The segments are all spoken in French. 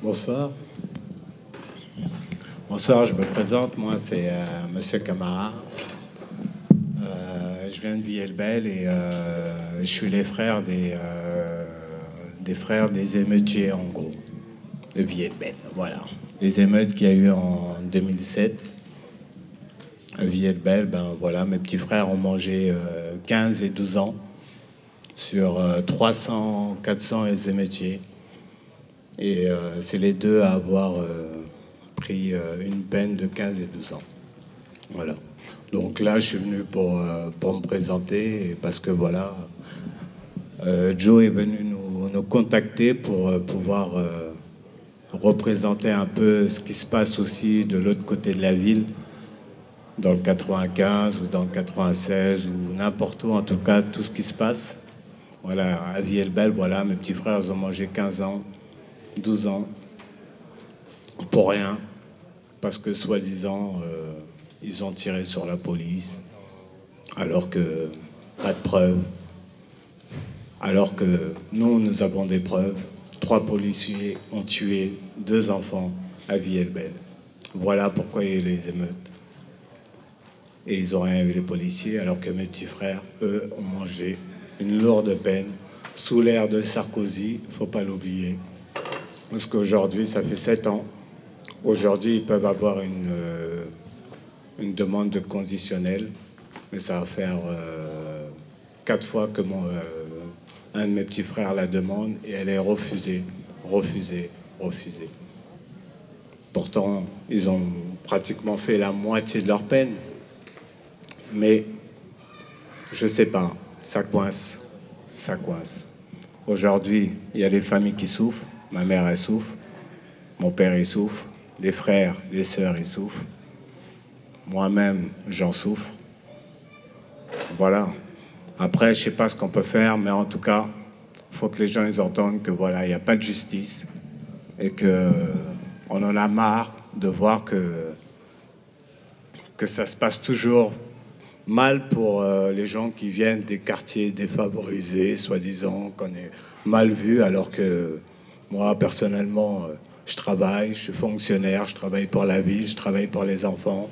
Bonsoir. Bonsoir, je me présente. Moi, c'est euh, Monsieur Camara. Euh, je viens de Villers-le-Bel et euh, je suis les frères des, frères des émeutiers, en gros, de Villers-le-Bel. Voilà. Les émeutes qu'il y a eu en 2017. À Villers-le-Bel, ben voilà, mes petits frères ont mangé 15 et 12 ans sur 300, 400 émeutiers. Et euh, c'est les deux à avoir euh, pris euh, une peine de 15 et 12 ans. Voilà. Donc là, je suis venu pour, pour me présenter parce que voilà, Joe est venu nous, nous contacter pour pouvoir représenter un peu ce qui se passe aussi de l'autre côté de la ville, dans le 95 ou dans le 96 ou n'importe où, en tout cas, tout ce qui se passe. Voilà, à Vielle-Belle, voilà, mes petits frères ont mangé 15 ans. 12 ans, pour rien, parce que soi-disant, euh, ils ont tiré sur la police, alors que pas de preuves, alors que nous, nous avons des preuves. Trois policiers ont tué deux enfants à Villers-Belle. Voilà pourquoi il y a eu les émeutes. Et ils ont rien eu les policiers, alors que mes petits frères, eux, ont mangé une lourde peine sous l'ère de Sarkozy, faut pas l'oublier. Parce qu'aujourd'hui, ça fait sept ans. Aujourd'hui, ils peuvent avoir une, euh, une demande de conditionnel, mais ça va faire euh, quatre fois que mon, euh, un de mes petits frères la demande et elle est refusée, refusée, refusée. Pourtant, ils ont pratiquement fait la moitié de leur peine. Mais je ne sais pas, ça coince, ça coince. Aujourd'hui, il y a des familles qui souffrent. Ma mère, elle souffre. Mon père, il souffre. Les frères, les sœurs, ils souffrent. Moi-même, j'en souffre. Voilà. Après, je sais pas ce qu'on peut faire, mais en tout cas, il faut que les gens ils entendent que voilà, il n'y a pas de justice et que on en a marre de voir que que ça se passe toujours mal pour euh, les gens qui viennent des quartiers défavorisés, soi-disant qu'on est mal vu, alors que moi, personnellement, euh, je travaille, je suis fonctionnaire, je travaille pour la ville, je travaille pour les enfants.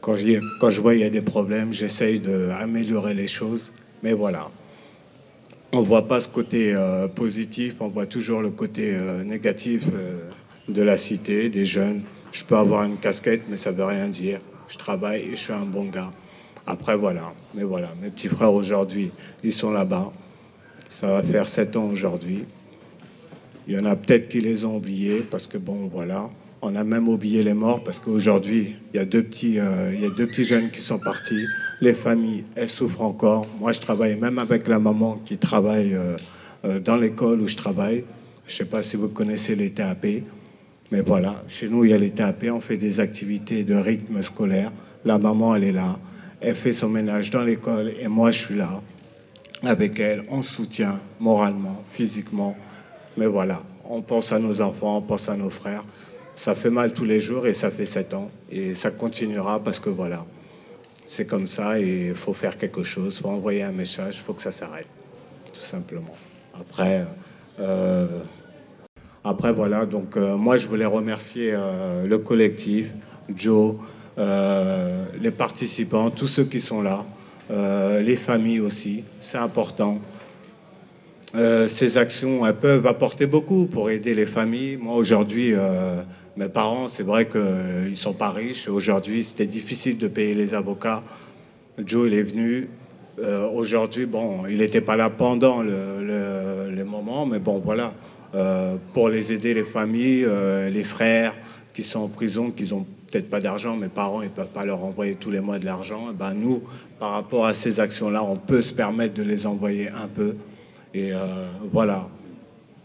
Quand je, vois qu'il y a des problèmes, j'essaye d'améliorer les choses. Mais voilà, on ne voit pas ce côté euh, positif, on voit toujours le côté euh, négatif de la cité, des jeunes. Je peux avoir une casquette, mais ça ne veut rien dire. Je travaille et je suis un bon gars. Après, voilà. Mais voilà, mes petits frères aujourd'hui, ils sont là-bas. Ça va faire sept ans aujourd'hui. Il y en a peut-être qui les ont oubliés parce que bon, voilà. On a même oublié les morts parce qu'aujourd'hui, il y a deux petits, euh, il y a deux petits jeunes qui sont partis. Les familles, elles souffrent encore. Moi, je travaille même avec la maman qui travaille euh, euh, dans l'école où je travaille. Je ne sais pas si vous connaissez les TAP, mais voilà, chez nous, il y a les TAP. On fait des activités de rythme scolaire. La maman, elle est là. Elle fait son ménage dans l'école et moi, je suis là avec elle. On soutient moralement, physiquement. Mais voilà, on pense à nos enfants, on pense à nos frères. Ça fait mal tous les jours et ça fait sept ans. Et ça continuera parce que voilà, c'est comme ça et il faut faire quelque chose, il faut envoyer un message, il faut que ça s'arrête, tout simplement. Après, euh, voilà, donc euh, moi je voulais remercier euh, le collectif, Joe, les participants, tous ceux qui sont là, les familles aussi, c'est important. Euh, ces actions peuvent apporter beaucoup pour aider les familles. Moi, aujourd'hui, euh, mes parents, c'est vrai qu'ils euh, ne sont pas riches. Aujourd'hui, c'était difficile de payer les avocats. Joe, il est venu. aujourd'hui, bon, il n'était pas là pendant le, le, moment, mais bon, voilà. pour les aider, les familles, les frères qui sont en prison, qui n'ont peut-être pas d'argent, mes parents, ne peuvent pas leur envoyer tous les mois de l'argent. Eh ben, nous, par rapport à ces actions-là, on peut se permettre de les envoyer un peu. Et euh, voilà,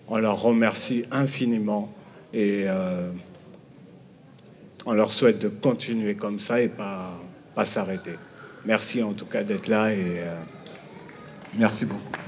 on leur remercie infiniment et euh, on leur souhaite de continuer comme ça et pas, pas s'arrêter. Merci en tout cas d'être là et euh, merci beaucoup.